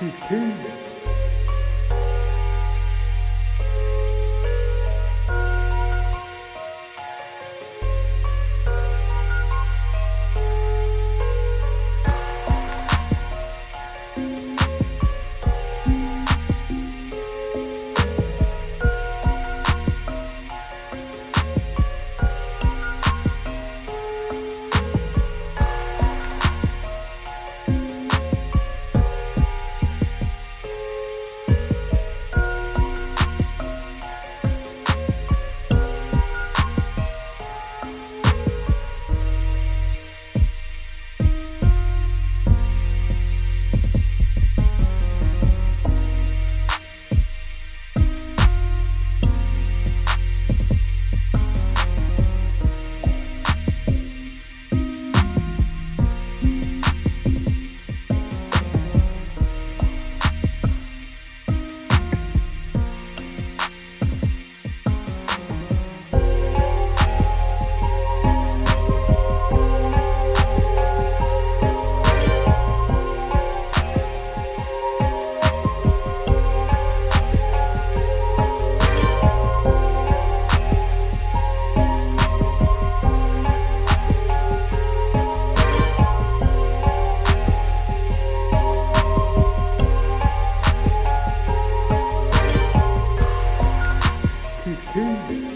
Kiki. Peace.